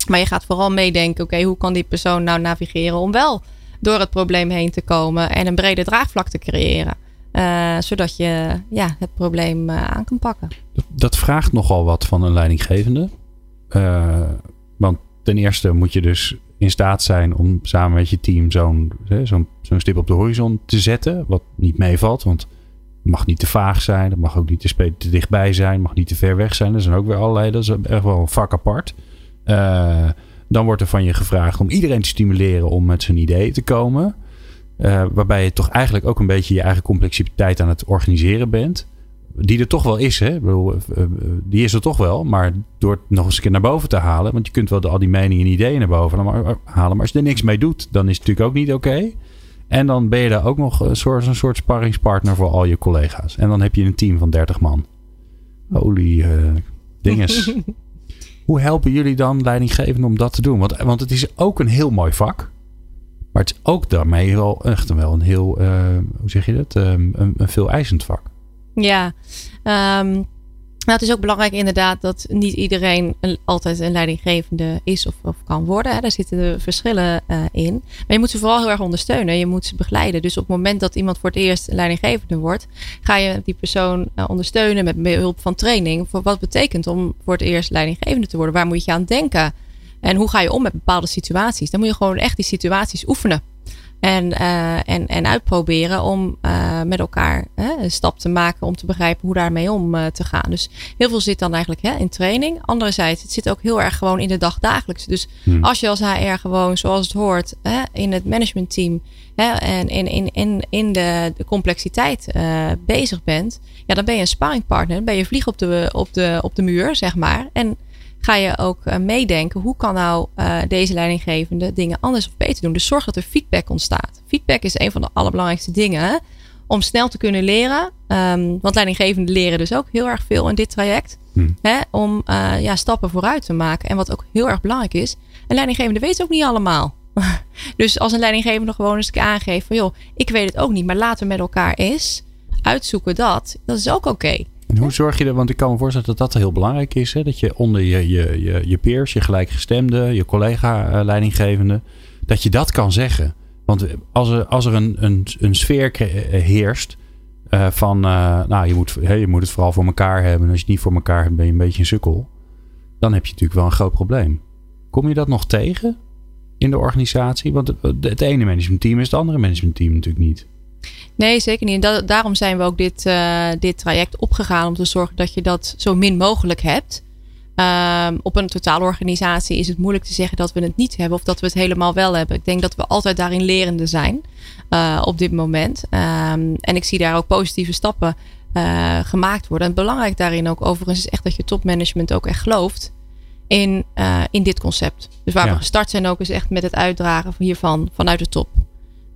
Maar je gaat vooral meedenken, oké, okay, hoe kan die persoon nou navigeren om wel door het probleem heen te komen en een brede draagvlak te creëren. Uh, zodat je ja, het probleem uh, aan kan pakken. Dat, dat, vraagt nogal wat van een leidinggevende. Want ten eerste moet je dus in staat zijn om samen met je team zo'n zo'n zo'n stip op de horizon te zetten. Wat niet meevalt, want het mag niet te vaag zijn. Het mag ook niet te, te dichtbij zijn. Het mag niet te ver weg zijn. Er zijn ook weer allerlei. Dat is echt wel een vak apart. Uh, dan wordt er van je gevraagd om iedereen te stimuleren om met zijn idee te komen. Uh, waarbij je toch eigenlijk ook een beetje je eigen complexiteit aan het organiseren bent. Die er toch wel is, hè? Bedoel, uh, die is er toch wel. Maar door het nog eens een keer naar boven te halen. Want je kunt wel al die meningen en ideeën naar boven halen. Maar als je er niks mee doet, dan is het natuurlijk ook niet oké. Okay. En dan ben je daar ook nog een soort, een soort sparringspartner voor al je collega's. En dan heb je een team van 30 man. Holy uh, dinges. Hoe helpen jullie dan leidinggevenden om dat te doen? Want, want het is ook een heel mooi vak. Maar het is ook daarmee wel echt wel een heel, uh, hoe zeg je dat, um, een, een veel eisend vak. Ja, um, het is ook belangrijk inderdaad dat niet iedereen een, altijd een leidinggevende is of, of kan worden. Hè. Daar zitten de verschillen uh, in. Maar je moet ze vooral heel erg ondersteunen. Je moet ze begeleiden. Dus op het moment dat iemand voor het eerst leidinggevende wordt, ga je die persoon uh, ondersteunen met behulp van training. Voor wat betekent om voor het eerst leidinggevende te worden? Waar moet je aan denken? En hoe ga je om met bepaalde situaties? Dan moet je gewoon echt die situaties oefenen. En, uh, en, en uitproberen om uh, met elkaar hè, een stap te maken om te begrijpen hoe daarmee om uh, te gaan. Dus heel veel zit dan eigenlijk hè, in training. Anderzijds, het zit ook heel erg gewoon in de dagdagelijks. Dus hmm. als je als HR gewoon zoals het hoort hè, in het managementteam hè, en in, in, in, in de, de complexiteit bezig bent, ja, dan ben je een sparringpartner. Dan ben je vlieg op de, op, de, op de muur, zeg maar. En ga je ook uh, meedenken hoe kan nou uh, deze leidinggevende dingen anders of beter doen. Dus zorg dat er feedback ontstaat. Feedback is een van de allerbelangrijkste dingen om snel te kunnen leren. Um, want leidinggevenden leren dus ook heel erg veel in dit traject. Hmm. Hè, om uh, ja, stappen vooruit te maken. En wat ook heel erg belangrijk is, een leidinggevende weet ook niet allemaal. dus als een leidinggevende gewoon eens aangeeft van joh, ik weet het ook niet, maar laten we met elkaar eens uitzoeken dat, dat is ook oké. Okay. Hoe zorg je er, want ik kan me voorstellen dat dat heel belangrijk is, hè? dat je onder je, je, je, je peers, je gelijkgestemde, je collega-leidinggevende, dat je dat kan zeggen. Want als er, als er een, een, een sfeer heerst uh, van, nou, je moet, je moet het vooral voor elkaar hebben. En als je het niet voor elkaar hebt, ben je een beetje een sukkel. Dan heb je natuurlijk wel een groot probleem. Kom je dat nog tegen in de organisatie? Want het, het ene managementteam is het andere managementteam natuurlijk niet. Nee, zeker niet. En da daarom zijn we ook dit, uh, dit traject opgegaan om te zorgen dat je dat zo min mogelijk hebt. Um, op een totaalorganisatie is het moeilijk te zeggen dat we het niet hebben of dat we het helemaal wel hebben. Ik denk dat we altijd daarin lerende zijn uh, op dit moment. Um, en ik zie daar ook positieve stappen uh, gemaakt worden. En belangrijk daarin ook overigens is echt dat je topmanagement ook echt gelooft in, in dit concept. Dus waar ja. we gestart zijn ook is echt met het uitdragen hiervan vanuit de top.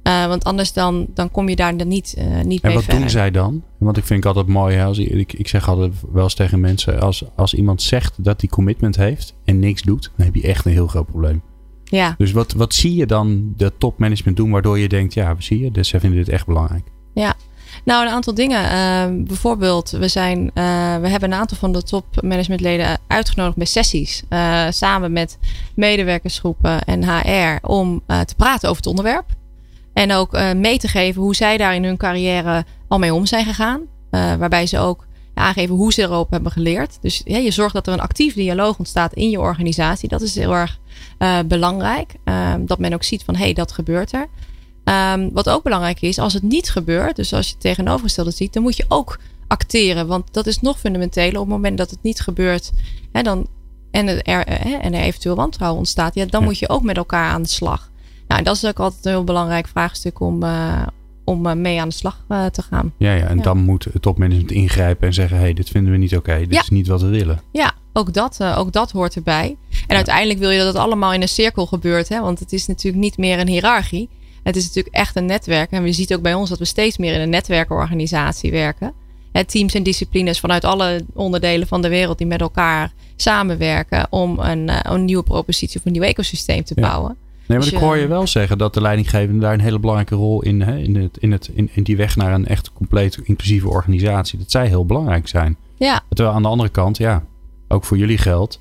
Uh, want anders dan, dan kom je daar dan niet, uh, niet en mee wat verder. doen zij dan? Want ik vind ik altijd mooi. Hè, als, ik, ik zeg altijd wel eens tegen mensen. Als, als iemand zegt dat hij commitment heeft en niks doet. Dan heb je echt een heel groot probleem. Ja. Dus wat, wat zie je dan de topmanagement doen. Waardoor je denkt. Ja zie je. Dus zij vinden dit echt belangrijk. Ja. Nou, een aantal dingen. Uh, bijvoorbeeld, we, zijn, we hebben een aantal van de topmanagementleden uitgenodigd bij sessies. Samen met medewerkersgroepen en HR om te praten over het onderwerp. En ook uh, mee te geven hoe zij daar in hun carrière al mee om zijn gegaan. Uh, waarbij ze ook aangeven hoe ze erop hebben geleerd. Dus ja, je zorgt dat er een actief dialoog ontstaat in je organisatie. Dat is heel erg uh, belangrijk. dat men ook ziet van hé, hey, dat gebeurt er. Um, wat ook belangrijk is, als het niet gebeurt, dus als je het tegenovergestelde ziet, dan moet je ook acteren. Want dat is nog fundamenteler. Op het moment dat het niet gebeurt hè, dan, en, er, en er eventueel wantrouwen ontstaat, ja, dan ja. moet je ook met elkaar aan de slag. Nou, dat is ook altijd een heel belangrijk vraagstuk om, uh, om uh, mee aan de slag uh, te gaan. Ja, ja en ja. dan moet het topmanagement ingrijpen en zeggen: hé, hey, dit vinden we niet oké, okay, dit ja. is niet wat we willen. Ja, ook dat, ook dat hoort erbij. En uiteindelijk wil je dat het allemaal in een cirkel gebeurt, hè? want het is natuurlijk niet meer een hiërarchie. Het is natuurlijk echt een netwerk. En we zien ook bij ons dat we steeds meer in een netwerkorganisatie werken. Hè, teams en disciplines vanuit alle onderdelen van de wereld die met elkaar samenwerken om een, een nieuwe propositie of een nieuw ecosysteem te bouwen. Nee, maar dus ik hoor je wel zeggen dat de leidinggevende daar een hele belangrijke rol in, hè, in, het, in, het, in, in die weg naar een echt compleet inclusieve organisatie, dat zij heel belangrijk zijn. Ja. Terwijl aan de andere kant, ja, ook voor jullie geldt,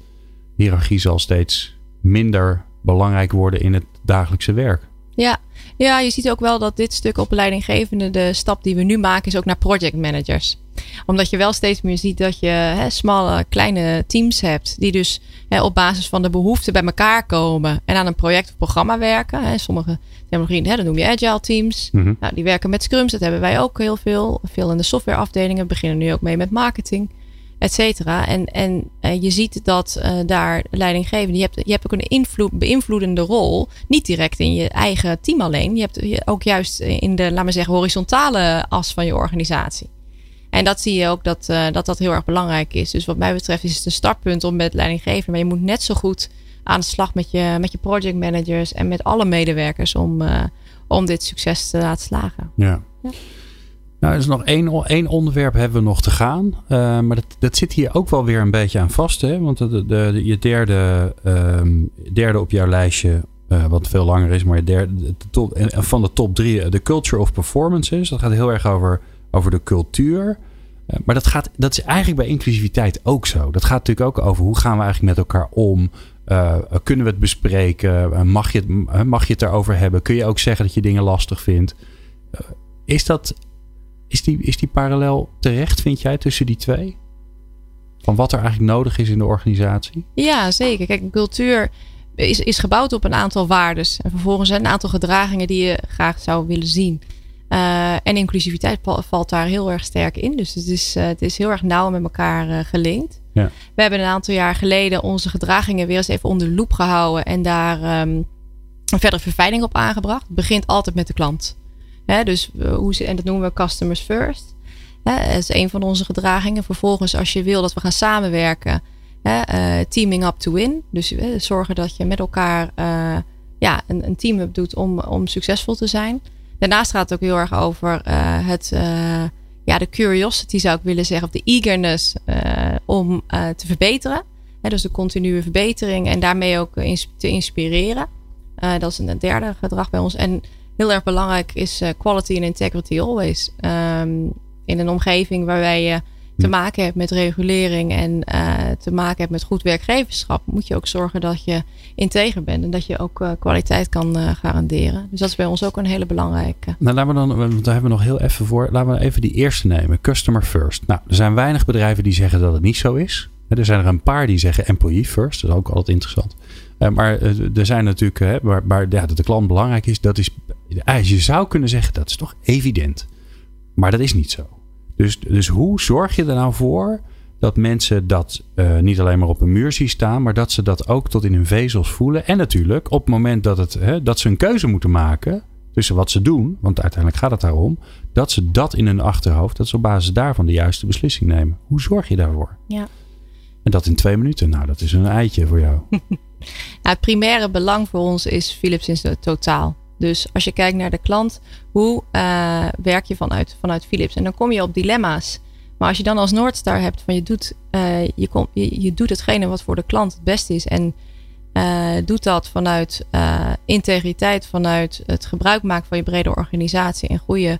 hiërarchie zal steeds minder belangrijk worden in het dagelijkse werk. Ja. ja, je ziet ook wel dat dit stuk op leidinggevende, de stap die we nu maken, is ook naar project managers omdat je wel steeds meer ziet dat je hè, smalle, kleine teams hebt. Die dus hè, op basis van de behoeften bij elkaar komen. En aan een project of programma werken. Hè. Sommige technologieën, hè, dat noem je agile teams. Mm -hmm. nou, die werken met scrums. Dat hebben wij ook heel veel. Veel in de softwareafdelingen. We beginnen nu ook mee met marketing. Et cetera. En, en uh, je ziet dat uh, daar leidinggevende. Je hebt, je hebt ook een invloed, beïnvloedende rol. Niet direct in je eigen team alleen. Je hebt ook juist in de, laat maar zeggen, horizontale as van je organisatie. En dat zie je ook dat, uh, dat dat heel erg belangrijk is. Dus wat mij betreft is het een startpunt om met leidinggevenden. Maar je moet net zo goed aan de slag met je, met je project managers en met alle medewerkers om, uh, om dit succes te laten slagen. Ja. ja. Nou, er is nog één, één onderwerp hebben we nog te gaan. Uh, maar dat, dat zit hier ook wel weer een beetje aan vast. Hè? Want de, de, de, je derde, um, derde op jouw lijstje wat veel langer is, maar je derde, de top, en van de top drie, de culture of performances. Dat gaat heel erg over, over de cultuur. maar dat, gaat, dat is eigenlijk bij inclusiviteit ook zo. Dat gaat natuurlijk ook over hoe gaan we eigenlijk met elkaar om. kunnen we het bespreken? mag, je het, mag je het erover hebben? Kun je ook zeggen dat je dingen lastig vindt? is, dat, is, die, is die parallel terecht, vind jij, tussen die twee? Van wat er eigenlijk nodig is in de organisatie? Ja, zeker. Kijk, cultuur is, is gebouwd op een aantal waarden. En vervolgens een aantal gedragingen die je graag zou willen zien. Uh, en inclusiviteit valt daar heel erg sterk in. Dus het is, uh, het is heel erg nauw met elkaar uh, gelinkt. Ja. We hebben een aantal jaar geleden onze gedragingen weer eens even onder de loep gehouden. En daar um, een verdere verfijning op aangebracht. Het begint altijd met de klant. Hè, dus hoe ze, en dat noemen we customers first. Hè, dat is een van onze gedragingen. Vervolgens, als je wil dat we gaan samenwerken, hè, teaming up to win. Dus zorgen dat je met elkaar ja, een, een team-up doet om, om succesvol te zijn. Daarnaast gaat het ook heel erg over het, ja, de curiosity, zou ik willen zeggen, of de eagerness om te verbeteren. Dus de continue verbetering en daarmee ook te inspireren. dat is een derde gedrag bij ons. En heel erg belangrijk is quality and integrity always. Um, in een omgeving waarbij je te maken hebt met regulering en uh, te maken hebt met goed werkgeverschap, moet je ook zorgen dat je integer bent en dat je ook uh, kwaliteit kan uh, garanderen. Dus dat is bij ons ook een hele belangrijke. Nou, laten we dan, want daar hebben we nog heel even voor. Laten we even die eerste nemen: customer first. Nou, er zijn weinig bedrijven die zeggen dat het niet zo is. Er zijn er een paar die zeggen employee first. Dat is ook altijd interessant. maar er zijn natuurlijk, hè, waar, waar ja, dat de klant belangrijk is, dat is, je zou kunnen zeggen dat is toch evident. Maar dat is niet zo. Dus, dus hoe zorg je er nou voor dat mensen dat uh, niet alleen maar op een muur zien staan, maar dat ze dat ook tot in hun vezels voelen. En natuurlijk op het moment dat, het, hè, dat ze een keuze moeten maken tussen wat ze doen, want uiteindelijk gaat het daarom, dat ze dat in hun achterhoofd, dat ze op basis daarvan de juiste beslissing nemen. Hoe zorg je daarvoor? Ja. En dat in twee minuten. Nou, dat is een eitje voor jou. nou, het primaire belang voor ons is Philips in totaal. Dus als je kijkt naar de klant, hoe uh, werk je vanuit, vanuit Philips? En dan kom je op dilemma's. Maar als je dan als Noordstar hebt van je doet, uh, je, kom, je, je, doet hetgene wat voor de klant het beste is. En uh, doet dat vanuit integriteit, vanuit het gebruik maken van je brede organisatie en goede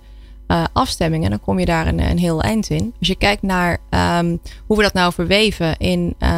uh, afstemmingen, dan kom je daar een, een, heel eind in. Als je kijkt naar um, hoe we dat nou verweven in uh,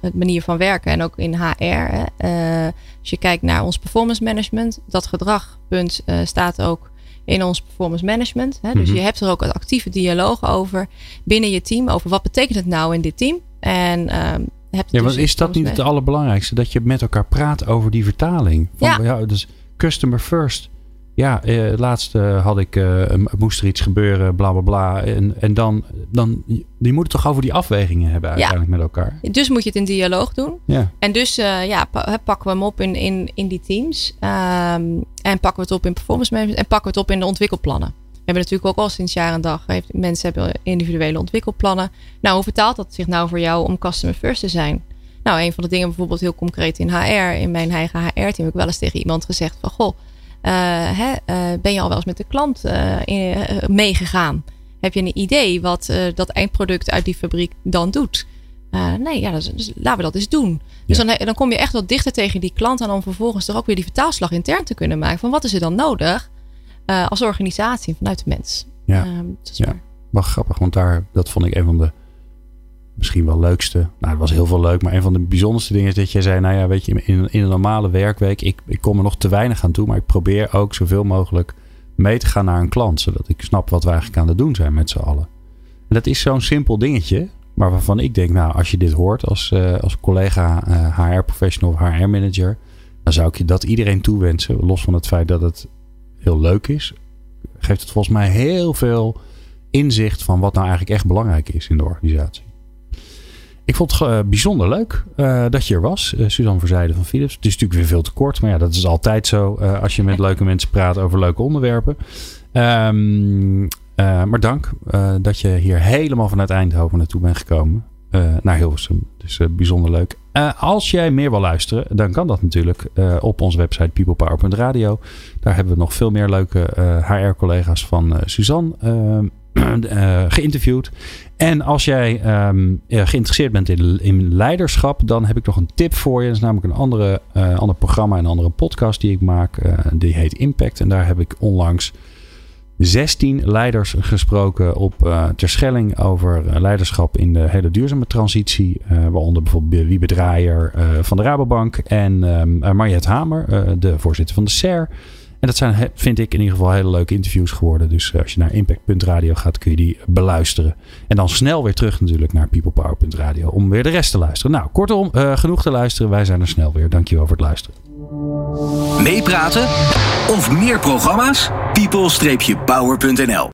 het manier van werken en ook in HR. Uh, als je kijkt naar ons performance management, dat gedragpunt staat ook in ons performance management. Hè? Dus mm -hmm. je hebt er ook een actieve dialoog over binnen je team. Over wat betekent het nou in dit team? En um, ja, dus is dat niet het allerbelangrijkste? Dat je met elkaar praat over die vertaling. Van, ja. ja. Dus customer first. Ja, eh, laatst uh, had ik, uh, moest er iets gebeuren, bla bla bla. En, en dan, dan, die moeten toch over die afwegingen hebben uiteindelijk met elkaar. Dus moet je het in dialoog doen. Ja. En dus ja, pakken we hem op in, in, in die teams. Um, en pakken we het op in performance management. En pakken we het op in de ontwikkelplannen. We hebben natuurlijk ook al sinds jaar en dag. Mensen hebben individuele ontwikkelplannen. Nou, hoe vertaalt dat zich nou voor jou om customer first te zijn? Nou, een van de dingen bijvoorbeeld heel concreet in HR. In mijn eigen HR-team heb ik wel eens tegen iemand gezegd van... Goh, hè, uh, ben je al wel eens met de klant uh, meegegaan? Heb je een idee wat dat eindproduct uit die fabriek dan doet? nee, ja, dus, dus, laten we dat eens doen. Dus dan, dan kom je echt wat dichter tegen die klant aan om vervolgens toch ook weer die vertaalslag intern te kunnen maken. Van wat is er dan nodig als organisatie vanuit de mens? Ja, ja. maar grappig, want daar, dat vond ik een van de misschien wel leukste. Nou, het was heel veel leuk. Maar een van de bijzonderste dingen is dat je zei: Nou ja, weet je, in, in een normale werkweek, ik, ik kom er nog te weinig aan toe. Maar ik probeer ook zoveel mogelijk mee te gaan naar een klant. Zodat ik snap wat we eigenlijk aan het doen zijn met z'n allen. En dat is zo'n simpel dingetje. Maar waarvan ik denk, nou, als je dit hoort als, uh, als collega HR-professional of HR-manager. Dan zou ik je dat iedereen toewensen. Los van het feit dat het heel leuk is. Geeft het volgens mij heel veel inzicht van wat nou eigenlijk echt belangrijk is in de organisatie. Ik vond het uh, bijzonder leuk uh, dat je er was, uh, Suzanne Verzijde van Philips. Het is natuurlijk weer veel te kort, maar ja, dat is altijd zo als je met leuke mensen praat over leuke onderwerpen. Um, maar dank dat je hier helemaal vanuit Eindhoven naartoe bent gekomen. naar Hilversum. Dus bijzonder leuk. als jij meer wil luisteren, dan kan dat natuurlijk op onze website peoplepower.radio. Daar hebben we nog veel meer leuke HR-collega's van Suzanne. Ehm, geïnterviewd. En als jij ehm, geïnteresseerd bent in, in, leiderschap, dan heb ik nog een tip voor je. Dat is namelijk een andere, ander programma, een andere podcast die ik maak. die heet Impact. En daar heb ik onlangs 16 leiders gesproken op uh, Terschelling over eh, leiderschap in de hele duurzame transitie. Uh, waaronder bijvoorbeeld Wiebe Draaier van de Rabobank en uh, Mariette Hamer, de voorzitter van de SER. En dat zijn, vind ik, in ieder geval hele leuke interviews geworden. Dus als je naar impact.radio gaat, kun je die beluisteren. En dan snel weer terug natuurlijk naar peoplepower.radio om weer de rest te luisteren. Nou, kortom, genoeg te luisteren. Wij zijn er snel weer. Dankjewel voor het luisteren. Meepraten of meer programma's? people-power.nl